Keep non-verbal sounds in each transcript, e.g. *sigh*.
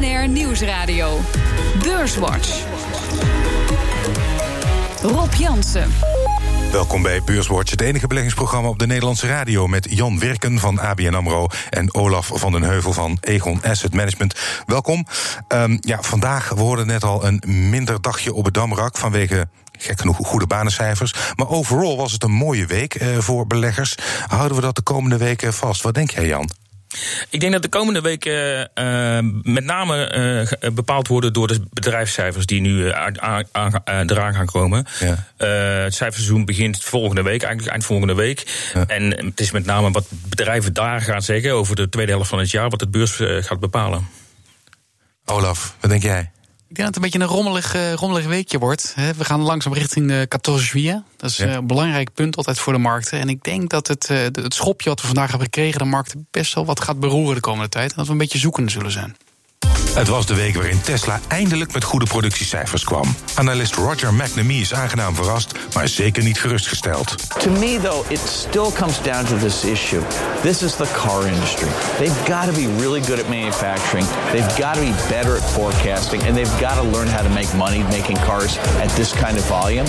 BNR Nieuwsradio. Beurswatch. Rob Jansen. Welkom bij Beurswatch, het enige beleggingsprogramma op de Nederlandse radio... met Jan Werken van ABN AMRO en Olaf van den Heuvel van Egon Asset Management. Welkom. Um, ja, vandaag, we net al een minder dagje op het Damrak... vanwege gek genoeg goede banencijfers. Maar overal was het een mooie week uh, voor beleggers. Houden we dat de komende weken vast? Wat denk jij, Jan? Ik denk dat de komende weken uh, met name uh, bepaald worden door de bedrijfscijfers die nu eraan gaan komen. Ja. het cijferseizoen begint volgende week, eigenlijk eind volgende week. Ja. En het is met name wat bedrijven daar gaan zeggen over de tweede helft van het jaar, wat het beurs gaat bepalen. Olaf, wat denk jij? Ik denk dat het een beetje een rommelig, uh, rommelig weekje wordt. We gaan langzaam richting de 14 juillet. Dat is ja. een belangrijk punt altijd voor de markten. En ik denk dat het, het schopje wat we vandaag hebben gekregen... de markten best wel wat gaat beroeren de komende tijd. En dat we een beetje zoekende zullen zijn. Het was de week waarin Tesla eindelijk met goede productiecijfers kwam. Analist Roger McNamee is aangenaam verrast, maar zeker niet gerustgesteld. To me though, it still comes down to this issue. This is the car industry. They've got to be really good at manufacturing. They've got to be better at forecasting and they've got to learn how to make money making cars at this kind of volume.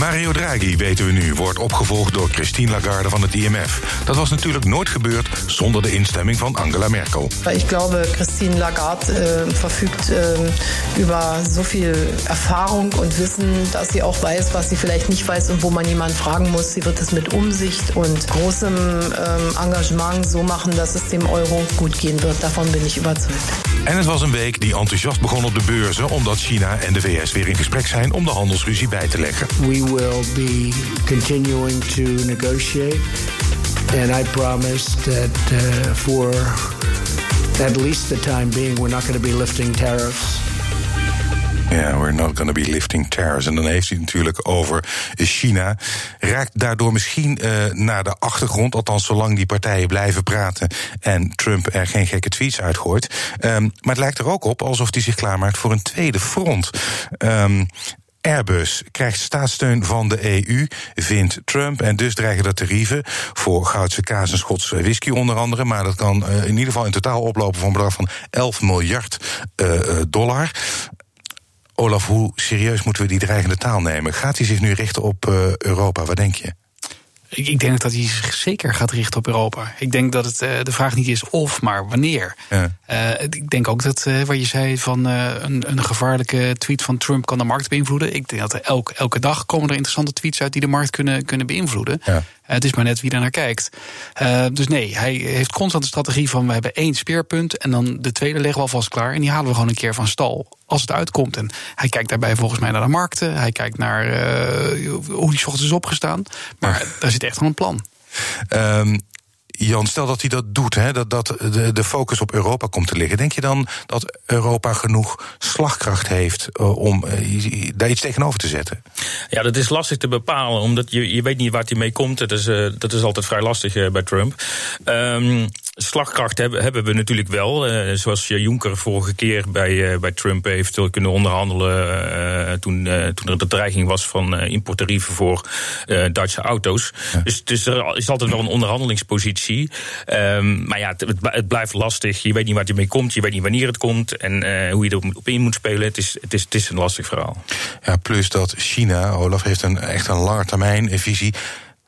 Mario Draghi, weten we nu, wordt opgevolgd door Christine Lagarde van het IMF. Dat was natuurlijk nooit gebeurd zonder de instemming van Angela Merkel. Ik glaube, Christine Lagarde äh, verfügt äh, über so viel Erfahrung und Wissen, dass sie auch weiß, was sie vielleicht nicht weiß und wo man jemanden fragen muss. Sie wird es mit Umsicht und großem ähm, Engagement so machen, dass es dem Euro gut gehen wird. Davon bin ich überzeugt. En het was een week die enthousiast begon op de beurzen, omdat China en de VS weer in gesprek zijn om de handelsruzie bij te leggen. We will be continuing to negotiate, and I promise that uh, for at least the time being, we're not going to be lifting tariffs. Ja, we're not going to be lifting tariffs. En dan heeft hij het natuurlijk over China. Raakt daardoor misschien uh, naar de achtergrond, althans zolang die partijen blijven praten en Trump er geen gekke tweets uitgooit. Um, maar het lijkt er ook op alsof hij zich klaarmaakt voor een tweede front. Um, Airbus krijgt staatssteun van de EU, vindt Trump. En dus dreigen de tarieven voor Goudse kaas en Schotse whisky onder andere. Maar dat kan uh, in ieder geval in totaal oplopen voor een bedrag van 11 miljard uh, dollar. Olaf, hoe serieus moeten we die dreigende taal nemen? Gaat hij zich nu richten op Europa? Wat denk je? Ik, denk dat hij zich zeker gaat richten op Europa. Ik denk dat het uh, de vraag niet is of, maar wanneer. Ja. Uh, ik denk ook dat, uh, wat je zei, van een, een, gevaarlijke tweet van Trump kan de markt beïnvloeden. Ik denk dat er elk, elke dag komen er interessante tweets uit die de markt kunnen, kunnen beïnvloeden. Ja. Het is maar net wie er naar kijkt. dus nee, hij heeft constant de strategie van we hebben één speerpunt en dan de tweede leggen we alvast klaar. En die halen we gewoon een keer van stal als het uitkomt. En hij kijkt daarbij volgens mij naar de markten. Hij kijkt naar hoe die ochtends is opgestaan. Maar daar zit echt wel een plan. Um, Jan, stel dat hij dat doet, hè, dat, dat de, de focus op Europa komt te liggen. Denk je dan dat Europa genoeg slagkracht heeft uh, om uh, daar iets tegenover te zetten? Ja, dat is lastig te bepalen, omdat je, je weet niet waar hij mee komt. Dat is, uh, dat is altijd vrij lastig bij Trump. Um, slagkracht hebben, hebben we natuurlijk wel. Uh, zoals Juncker vorige keer bij, uh, bij Trump heeft kunnen onderhandelen. Uh, toen, toen er de dreiging was van importtarieven voor Duitse auto's. Ja. Dus, dus er is altijd wel een onderhandelingspositie. Um, maar ja, het, het, blijft lastig. Je weet niet waar je mee komt. Je weet niet wanneer het komt. En hoe je erop op in moet spelen. Het is, het, is, het is een lastig verhaal. Ja, plus dat China, Olaf, heeft een, echt een lange termijn visie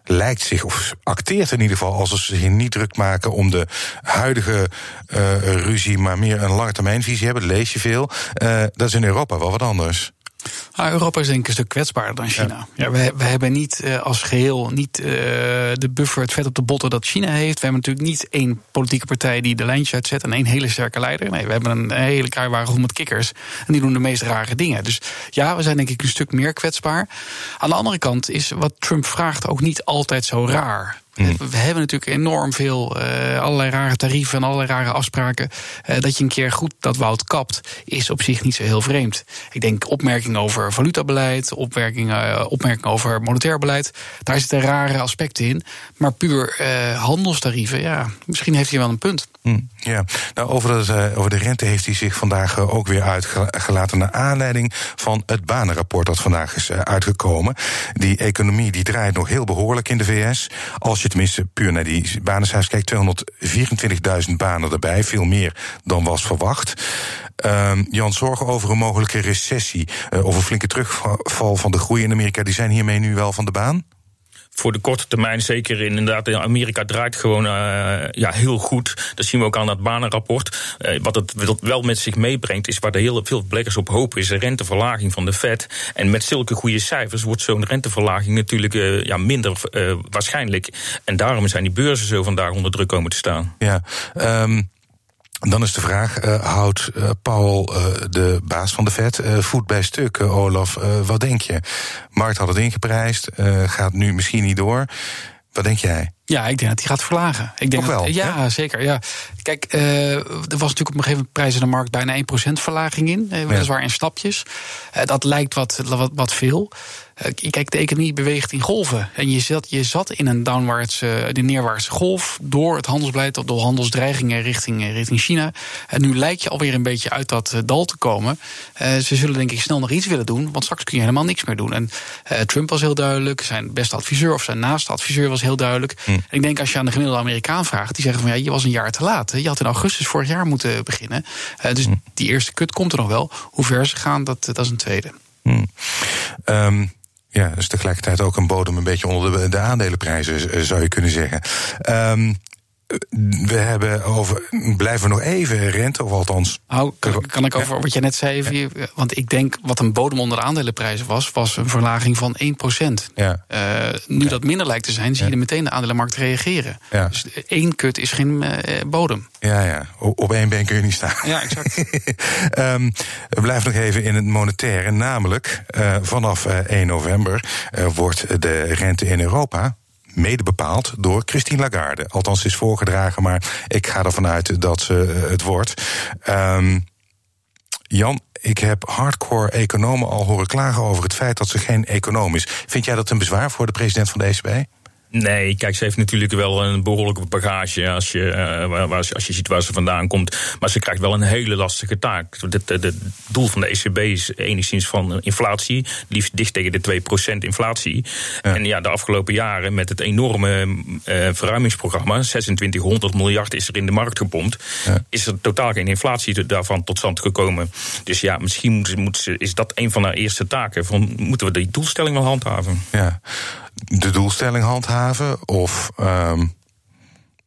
lijkt zich, of acteert in ieder geval, als ze zich niet druk maken om de huidige uh, ruzie, maar meer een lange termijnvisie hebben. Lees je veel. Uh, dat is in Europa wel wat anders. Nou, Europa is denk ik een stuk kwetsbaarder dan China. Ja. ja we, we, hebben niet uh, als geheel niet uh, de buffer, het vet op de botten dat China heeft. We hebben natuurlijk niet één politieke partij die de lijntjes uitzet en één hele sterke leider. Nee, we hebben een hele kruiwagen met kikkers en die doen de meest rare dingen. Dus ja, we zijn denk ik een stuk meer kwetsbaar. Aan de andere kant is wat Trump vraagt ook niet altijd zo raar. Mm. We hebben natuurlijk enorm veel, uh, allerlei rare tarieven en allerlei rare afspraken. Uh, dat je een keer goed dat woud kapt, is op zich niet zo heel vreemd. Ik denk opmerkingen over valutabeleid, opmerkingen, uh, opmerkingen over monetair beleid. Daar zitten rare aspecten in. Maar puur handelstarieven, ja, misschien heeft hij wel een punt. Mm, ja, nou, over, de, over de rente heeft hij zich vandaag ook weer uitgelaten. naar aanleiding van het banenrapport dat vandaag is uitgekomen. Die economie die draait nog heel behoorlijk in de VS. Als je tenminste puur naar die banencijfers kijkt, 224.000 banen erbij, veel meer dan was verwacht. Ehm, Jan, zorgen over een mogelijke recessie of een flinke terugval van de groei in Amerika, die zijn hiermee nu wel van de baan? Voor de korte termijn zeker inderdaad. Amerika draait gewoon uh, ja, heel goed. Dat zien we ook aan dat banenrapport. Uh, wat het wel met zich meebrengt, is waar de heel veel beleggers op hopen, is de renteverlaging van de Fed. En met zulke goede cijfers wordt zo'n renteverlaging natuurlijk uh, ja, minder waarschijnlijk. En daarom zijn die beurzen zo vandaag onder druk komen te staan. Ja, um dan is de vraag, uh, houdt uh, Paul, uh, de baas van de Fed, voet bij stuk? Olaf, wat denk je? Markt had het ingeprijsd, gaat nu misschien niet door. Wat denk jij? Ja, ik denk dat hij gaat verlagen. Ik denk wel? Dat, ja, zeker. Ja. Kijk, er was natuurlijk op een gegeven moment prijs in de markt bijna 1% verlaging in. Weliswaar ja. in stapjes. dat lijkt wat, wat, wat veel. Eh, kijk, de economie beweegt in golven. En je zat, je zat in een downwaartse, de neerwaartse golf door het handelsbeleid, door handelsdreigingen richting, eh, richting China. En nu lijkt je alweer een beetje uit dat eh, dal te komen. ze zullen denk ik snel nog iets willen doen, want straks kun je helemaal niks meer doen. En Trump was heel duidelijk, zijn beste adviseur of zijn naaste adviseur was heel duidelijk. Hm. En ik denk als je aan de gemiddelde Amerikaan vraagt, die zeggen van ja, je was een jaar te laat. Je had in augustus vorig jaar moeten beginnen. dus hm. die eerste kut komt er nog wel. Hoe ver ze gaan, dat, dat is een tweede. Hm. Um ja, dus tegelijkertijd ook een bodem een beetje onder de, de aandelenprijzen, eh, zou je kunnen zeggen. Um, we hebben over. Blijven we nog even rente, of althans. Oh, kan, kan ik over wat je net zei? Even, want ik denk wat een bodem onder de aandelenprijzen was, was een verlaging van 1%. Ja. Uh, nu dat minder lijkt te zijn, zie je meteen de aandelenmarkt reageren. Dus één kut is geen uh, bodem. Ja, ja. Op één been kun je niet staan. Ja, exact. um, *laughs* we blijven nog even in het monetaire. Namelijk, uh, vanaf 1 november wordt de rente in Europa mede bepaald door Christine Lagarde. Althans, is voorgedragen, maar ik ga ervan uit dat ze eh, het wordt. Um, Jan, ik heb hardcore economen al horen klagen over het feit dat ze geen econoom is. Vind jij dat een bezwaar voor de president van de ECB? Nee, kijk, ze heeft natuurlijk wel een behoorlijke bagage als je, uh, als je ziet waar ze vandaan komt. Maar ze krijgt wel een hele lastige taak. Het doel van de ECB is enigszins van inflatie, liefst dicht tegen de 2% inflatie. En ja, de afgelopen jaren met het enorme uh, verruimingsprogramma, 2600 miljard is er in de markt gepompt, is er totaal geen inflatie daarvan tot stand gekomen. Dus ja, misschien moet, moet, is dat een van haar eerste taken. Van, moeten we die doelstelling wel handhaven? Ja de doelstelling handhaven? Of um,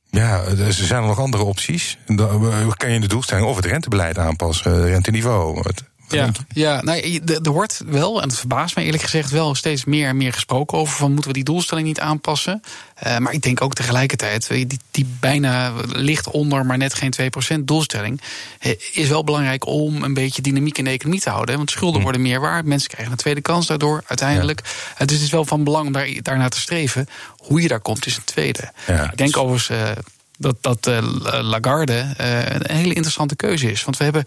ja, er zijn er nog andere opties. Dan kan je de doelstelling of het rentebeleid aanpassen, het renteniveau. Ja, ja nou, er wordt wel, en het verbaast me eerlijk gezegd, wel steeds meer en meer gesproken over van moeten we die doelstelling niet aanpassen. Uh, maar ik denk ook tegelijkertijd, die, die bijna ligt onder, maar net geen 2% doelstelling, is wel belangrijk om een beetje dynamiek in de economie te houden. Want schulden hm. worden meer waard, mensen krijgen een tweede kans daardoor uiteindelijk. Ja. Uh, dus het is wel van belang om daar, daarnaar te streven. Hoe je daar komt is een tweede. Ja. Ik denk overigens. Uh, dat, dat uh, Lagarde uh, een hele interessante keuze is. Want we hebben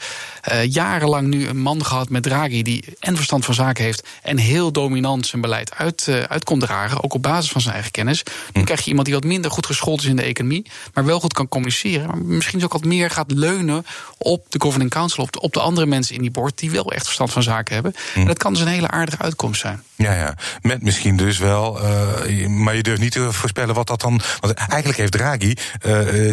uh, jarenlang nu een man gehad met Draghi die en verstand van zaken heeft en heel dominant zijn beleid uit, uit kon dragen, ook op basis van zijn eigen kennis. Nu hm. krijg je iemand die wat minder goed geschoold is in de economie, maar wel goed kan communiceren. Maar misschien ook wat meer gaat leunen op de Governing Council, op de, op de andere mensen in die board die wel echt verstand van zaken hebben. Hm. En dat kan dus een hele aardige uitkomst zijn. Ja, ja. Met misschien dus wel, maar je durft niet te voorspellen wat dat dan. Want eigenlijk heeft Draghi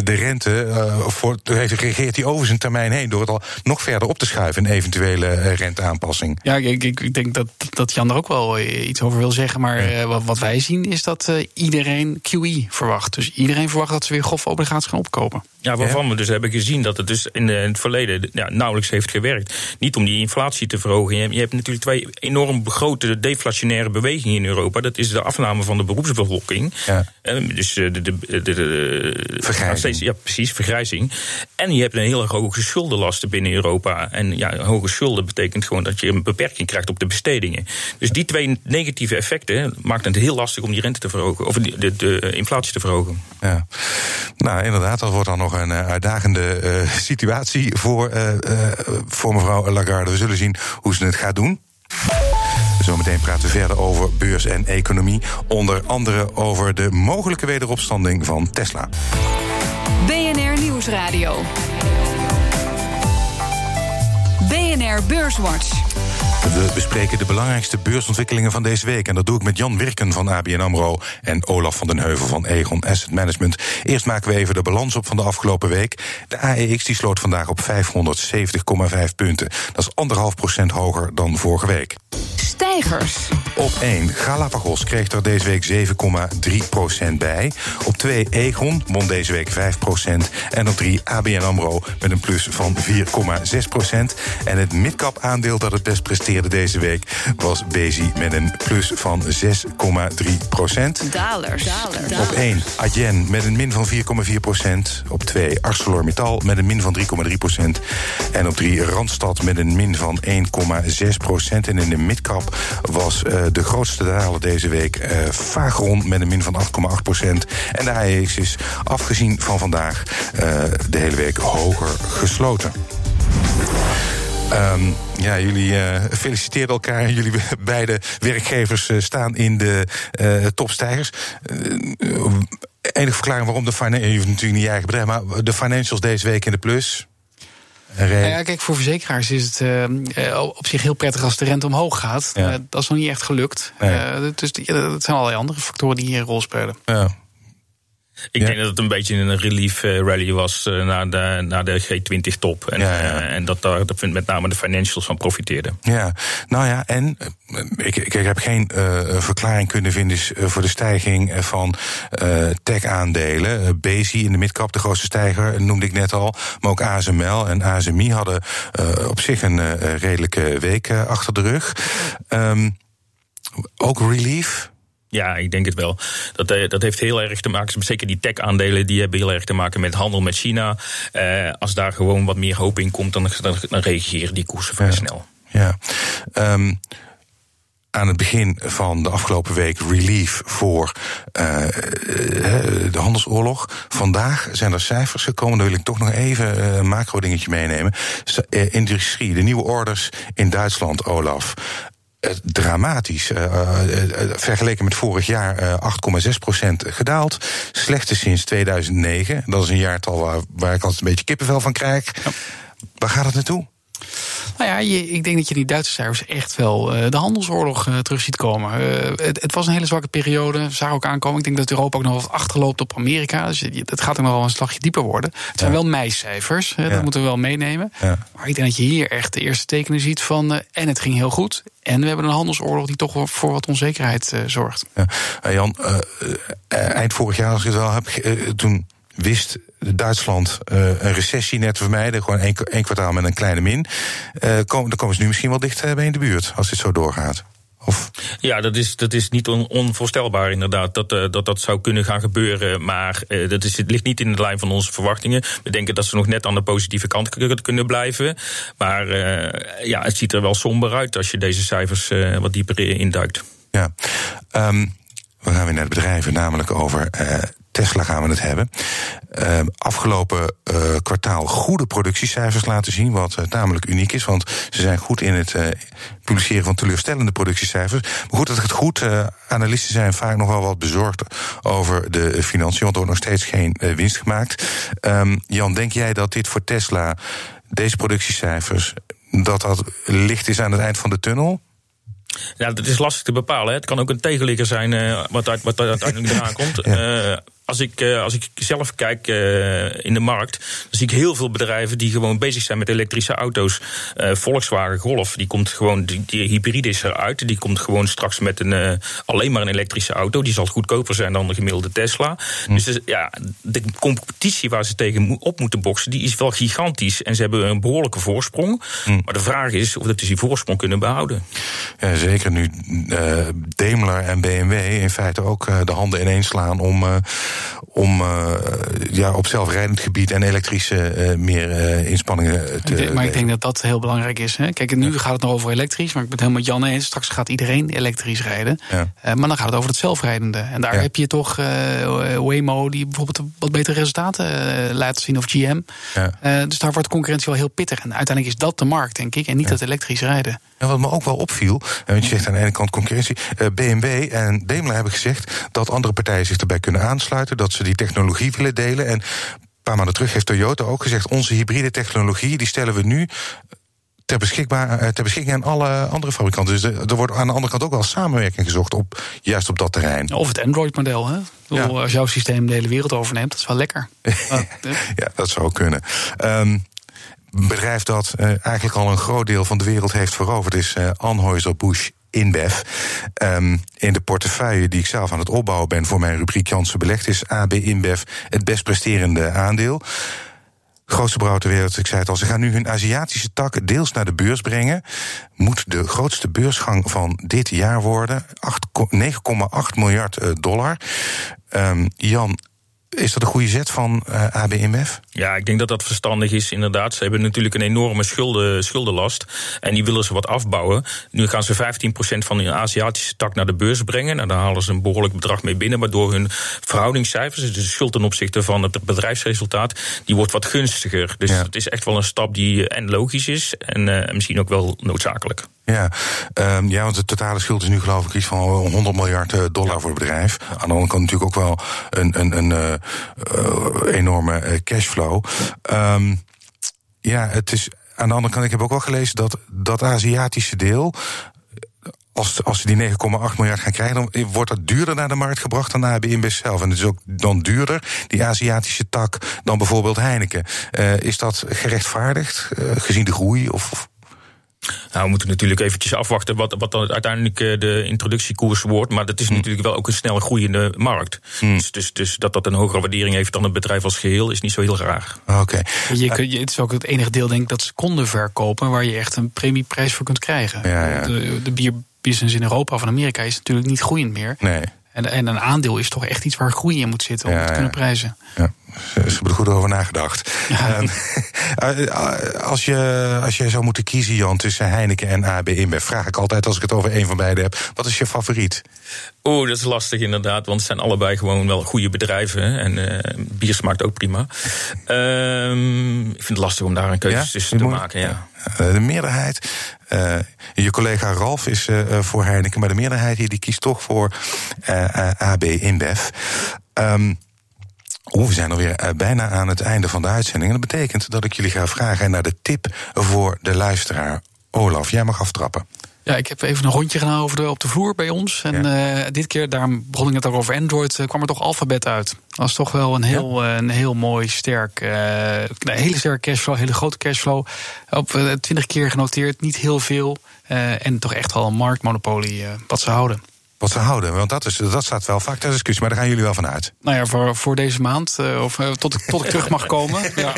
de rente, uh, voor, reageert hij over zijn termijn heen door het al nog verder op te schuiven, een eventuele uh, renteaanpassing. Ja, ik, ik, ik, denk dat, dat Jan er ook wel iets over wil zeggen. Maar ja. wat, wat, wij zien is dat iedereen QE verwacht. Dus iedereen verwacht dat ze weer obligaties gaan opkopen. Ja, waarvan we dus hebben gezien dat het dus in, het verleden ja, nauwelijks heeft gewerkt. Niet om die inflatie te verhogen. Je, hebt natuurlijk twee enorm grote deflationaire bewegingen in Europa. Dat is de afname van de beroepsbevolking. Ja. dus de, de, de, de vergrijzing. ja, precies, vergrijzing. En je hebt een hele hoge schuldenlasten binnen Europa. En ja, hoge schulden betekent gewoon dat je een beperking krijgt op de bestedingen. Dus die twee negatieve effecten maakt het heel lastig om die rente te verhogen. Of de, de, de inflatie te verhogen. Ja. Nou, inderdaad, dat wordt dan nog een uh, uitdagende uh, situatie voor, uh, voor mevrouw Lagarde. We zullen zien hoe ze het gaat doen. Zometeen praten we verder over beurs en economie. Onder andere over de mogelijke wederopstanding van Tesla. BNR Nieuwsradio. BNR Beurswatch. We bespreken de belangrijkste beursontwikkelingen van deze week. En dat doe ik met Jan Wirken van ABN AMRO en Olaf van den Heuvel van Egon Asset Management. Eerst maken we even de balans op van de afgelopen week. De AEX die sloot vandaag op 570,5 punten. Dat is anderhalf procent hoger dan vorige week. Stijgers. Op 1 Galapagos kreeg er deze week 7,3% bij. Op 2 Egon won deze week 5% En op 3 ABN AMRO met een plus van 4,6% En het midcap aandeel dat het best presteerde deze week was Bezi met een plus van 6,3% Dalers. Op 1 Adyen met een min van 4,4% Op 2 ArcelorMittal met een min van 3,3% En op 3 Randstad met een min van 1,6% En in de midcap was uh, de grootste daler deze week uh, Vagron met een min van 8,8% En de AEX is afgezien van vandaag uh, de hele week hoger gesloten. Um, ja, jullie uh, feliciteren elkaar. *laughs* Jullie beide werkgevers staan in de topstijgers. enige verklaring waarom de financials, je natuurlijk niet je eigen bedrijf, maar de financials deze week in de plus. Nou ja, kijk, voor verzekeraars is het uh, op zich heel prettig als de rente omhoog gaat. Ja. Uh, dat is nog niet echt gelukt. Nee. Uh, dus dat zijn allerlei andere factoren die hier een rol spelen. Ja. Ik ja. denk dat het een beetje een relief rally was uh, na, de, na de G20-top. En, ja, ja. Uh, en dat daar met name de financials van profiteerden. Ja, nou ja, en ik, ik heb geen uh, verklaring kunnen vinden voor de stijging van tech-aandelen. Bezi in de midcap, de grootste stijger, noemde ik net al. Maar ook ASML en ASMI hadden op zich een redelijke week achter de rug. Um, ook relief. Ja, ik denk het wel. Dat, uh, dat heeft heel erg te maken, zeker die tech-aandelen, die hebben heel erg te maken met handel met China. Uh, als daar gewoon wat meer hoop in komt, dan, dan, dan reageren die koersen vrij ja. snel. Ja. Um, aan het begin van de afgelopen week relief voor uh, de handelsoorlog. Vandaag zijn er cijfers gekomen. Daar wil ik toch nog even een macro dingetje meenemen. Industrie, de nieuwe orders in Duitsland, Olaf dramatisch. Uh, uh, vergeleken met vorig jaar 8,6% gedaald. Slechtste sinds 2009. Dat is een jaartal waar, waar ik altijd een beetje kippenvel van krijg. Ja. Waar gaat het naartoe? Nou ja, je, ik denk dat je die Duitse cijfers echt wel uh, de handelsoorlog uh, terug ziet komen. Uh, het, het, was een hele zwakke periode, zag ook aankomen. Ik denk dat Europa ook nog wat achterloopt op Amerika. Dus het gaat ook nog wel een slagje dieper worden. Het zijn wel meicijfers, ja. dat moeten we wel meenemen. Ja. Maar ik denk dat je hier echt de eerste tekenen ziet van... en het ging heel goed, en we hebben een handelsoorlog die toch voor wat onzekerheid zorgt. Jan, eind vorig jaar, als je het wel hebt, toen wist Duitsland uh, een recessie net te vermijden. Gewoon één, één kwartaal met een kleine min. Komen, dan komen ze nu misschien wel dicht bij in de buurt als dit zo doorgaat. Of? Ja, dat is, dat is niet on, onvoorstelbaar inderdaad dat, dat dat zou kunnen gaan gebeuren. Maar uh, dat is, het ligt niet in de lijn van onze verwachtingen. We denken dat ze nog net aan de positieve kant kunnen blijven. Maar uh, ja, het ziet er wel somber uit als je deze cijfers wat dieper induikt. Ja, um, we gaan weer naar de bedrijven, namelijk over Tesla gaan we het hebben. Uh, afgelopen uh, kwartaal goede productiecijfers laten zien, wat uh, tamelijk uniek is, want ze zijn goed in het publiceren van teleurstellende productiecijfers. Maar goed, dat het goed, analisten zijn vaak nog wel wat bezorgd over de financiën, want er wordt nog steeds geen winst gemaakt. Um, Jan, denk jij dat dit voor Tesla, deze productiecijfers, dat dat licht is aan het eind van de tunnel? Ja, dat is lastig te bepalen. Hè. Het kan ook een tegenligger zijn uh, wat, uit, wat uiteindelijk eraan komt. ja. uh, als ik, uh, als ik zelf kijk uh, in de markt, dan zie ik heel veel bedrijven die gewoon bezig zijn met elektrische auto's. Uh, Volkswagen Golf, die komt gewoon, die, die hybride is eruit. Die komt gewoon straks met een, alleen maar een elektrische auto. Die zal goedkoper zijn dan de gemiddelde Tesla. Hm. Dus, ja, de competitie waar ze tegen op moeten boksen, die is wel gigantisch. En ze hebben een behoorlijke voorsprong. Hm. Maar de vraag is of dat ze die voorsprong kunnen behouden. Ja, zeker nu Daimler en BMW in feite ook de handen ineens slaan om om uh, ja, op zelfrijdend gebied en elektrische uh, meer uh, inspanningen te. Maar ik denk dat dat heel belangrijk is. Hè? Kijk, nu ja. gaat het nog over elektrisch, maar ik ben het helemaal met Jan eens. Straks gaat iedereen elektrisch rijden. Ja. maar dan gaat het over het zelfrijdende. En daar ja. heb je toch Waymo, die bijvoorbeeld wat betere resultaten laat zien, of GM. dus daar wordt de concurrentie wel heel pittig. En uiteindelijk is dat de markt, denk ik, en niet het elektrisch rijden. En wat me ook wel opviel, want je zegt aan de ene kant concurrentie, BMW en Daimler hebben gezegd dat andere partijen zich erbij kunnen aansluiten, dat ze die technologie willen delen. En een paar maanden terug heeft Toyota ook gezegd: onze hybride technologie die stellen we nu ter, beschikbaar, ter beschikking aan alle andere fabrikanten. Dus er, wordt aan de andere kant ook wel samenwerking gezocht op, juist op dat terrein. Of het Android-model. Hè? Ja. Als jouw systeem de hele wereld overneemt, dat is wel lekker. *laughs* ja, dat zou kunnen. Um, bedrijf dat uh, eigenlijk al een groot deel van de wereld heeft veroverd is uh, Anheuser-Busch InBev. Um, in de portefeuille die ik zelf aan het opbouwen ben voor mijn rubriek Janssen Belegd is AB InBev het best presterende aandeel. Grootste brouwer ter wereld, ik zei het al, ze gaan nu hun Aziatische tak deels naar de beurs brengen. Moet de grootste beursgang van dit jaar worden. 9,8 miljard eh, dollar. Um, Jan, is dat een goede zet van uh, eh, ABMF? Ja, ik denk dat dat verstandig is, inderdaad. Ze hebben natuurlijk een enorme schulden, schuldenlast. En die willen ze wat afbouwen. Nu gaan ze 15% van hun Aziatische tak naar de beurs brengen. Nou, dan halen ze een behoorlijk bedrag mee binnen. Waardoor hun verhoudingscijfers, dus de schuld ten opzichte van het bedrijfsresultaat, die wordt wat gunstiger. Dus ja. het is echt wel een stap die en logisch is. En uh, misschien ook wel noodzakelijk. Ja, um, ja, want de totale schuld is nu geloof ik iets van 100 miljard eh, dollar ja. voor het bedrijf. Aan de andere kant natuurlijk ook wel een, een, een uh, enorme cashflow. Um, ja, het is aan de andere kant, ik heb ook wel gelezen dat dat Aziatische deel. Als, als ze die 9,8 miljard gaan krijgen, dan wordt dat duurder naar de markt gebracht dan AB InBev zelf. En het is ook dan duurder, die Aziatische tak, dan bijvoorbeeld Heineken. Uh, is dat gerechtvaardigd, uh, gezien de groei? Of, nou, we moeten natuurlijk eventjes afwachten wat, wat dan uiteindelijk eh, de introductiekoers wordt. Maar dat is hmm. natuurlijk wel ook een snel groeiende markt. Hmm. Dus, dus, dus, dat dat een hogere waardering heeft dan het bedrijf als geheel is niet zo heel raar. Oké. Okay. Je, je, het is ook het enige deel, denk ik, dat seconden verkopen waar je echt een premieprijs voor kunt krijgen. Ja, ja. De, de bierbusiness in Europa of in Amerika is natuurlijk niet groeiend meer. Nee. En, en een aandeel is toch echt iets waar groei in moet zitten om ja, het te kunnen prijzen. Ja. Ze hebben er goed over nagedacht. Ja. Um, *laughs* als, je, als je zou moeten kiezen, Jan, tussen Heineken en AB InBev... vraag ik altijd als ik het over een van beide heb... wat is je favoriet? Oeh, dat is lastig inderdaad, want het zijn allebei gewoon wel goede bedrijven. En uh, bier smaakt ook prima. Uh, ik vind het lastig om daar een keuze tussen te maken, ja. De meerderheid, uh, je collega Ralf is uh, voor Heineken... maar de meerderheid hier die kiest toch voor AB InBev... Um, we zijn alweer uh, bijna aan het einde van de uitzending. En dat betekent dat ik jullie ga vragen naar de tip voor de luisteraar. Olaf, jij mag aftrappen. Ja, ik heb even een rondje gedaan over de, op de vloer bij ons. En ja. uh, dit keer, daarom begon ik het ook over Android, uh, kwam er toch alfabet uit. Dat is toch wel een heel, ja. een heel mooi, sterk, een hele sterke cashflow, hele grote cashflow. Op 20 keer genoteerd, niet heel veel. en toch echt wel een marktmonopolie wat ze houden wat ze houden. Want dat, is, dat staat wel vaak ter discussie, maar daar gaan jullie wel vanuit. Nou ja, voor, voor deze maand, uh, of uh, tot, tot ik terug mag *laughs* komen. ja.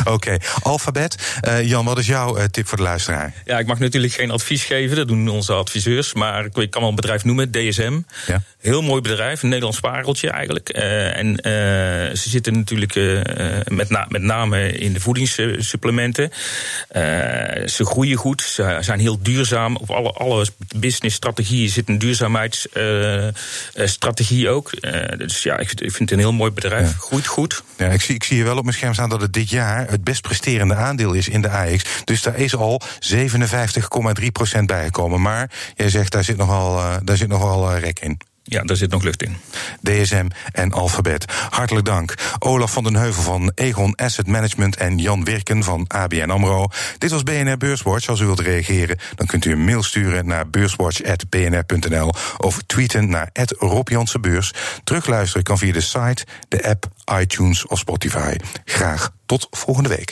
Oké, okay. alfabet. Uh, Jan, wat is jouw tip voor de luisteraar? Ja, ik mag natuurlijk geen advies geven, dat doen onze adviseurs. Maar ik kan wel een bedrijf noemen, DSM. Ja. Heel mooi bedrijf, een Nederlands pareltje eigenlijk. en ze zitten natuurlijk met, na, met name in de voedingssupplementen. ze groeien goed, ze zijn heel duurzaam. Op alle, alle businessstrategieën zit een duurzaam duurzaamheidsstrategie ook. Eh, dus ja, ik vind het een heel mooi bedrijf. Ja. Groeit goed. Ja, ik zie, ik zie hier wel op mijn scherm staan dat het dit jaar het best presterende aandeel is in de AX. Dus daar is al 57,3% bijgekomen. Maar jij zegt daar zit nogal, daar zit nogal rek in. Ja, daar zit nog lucht in. DSM en Alphabet. Hartelijk dank. Olaf van den Heuvel van Egon Asset Management en Jan Wirken van ABN AMRO. Dit was BNR Beurswatch. Als u wilt reageren, dan kunt u een mail sturen naar beurswatch.bnr.nl of tweeten naar Rob Beurs. Terugluisteren kan via de site, de app, iTunes of Spotify. Graag tot volgende week.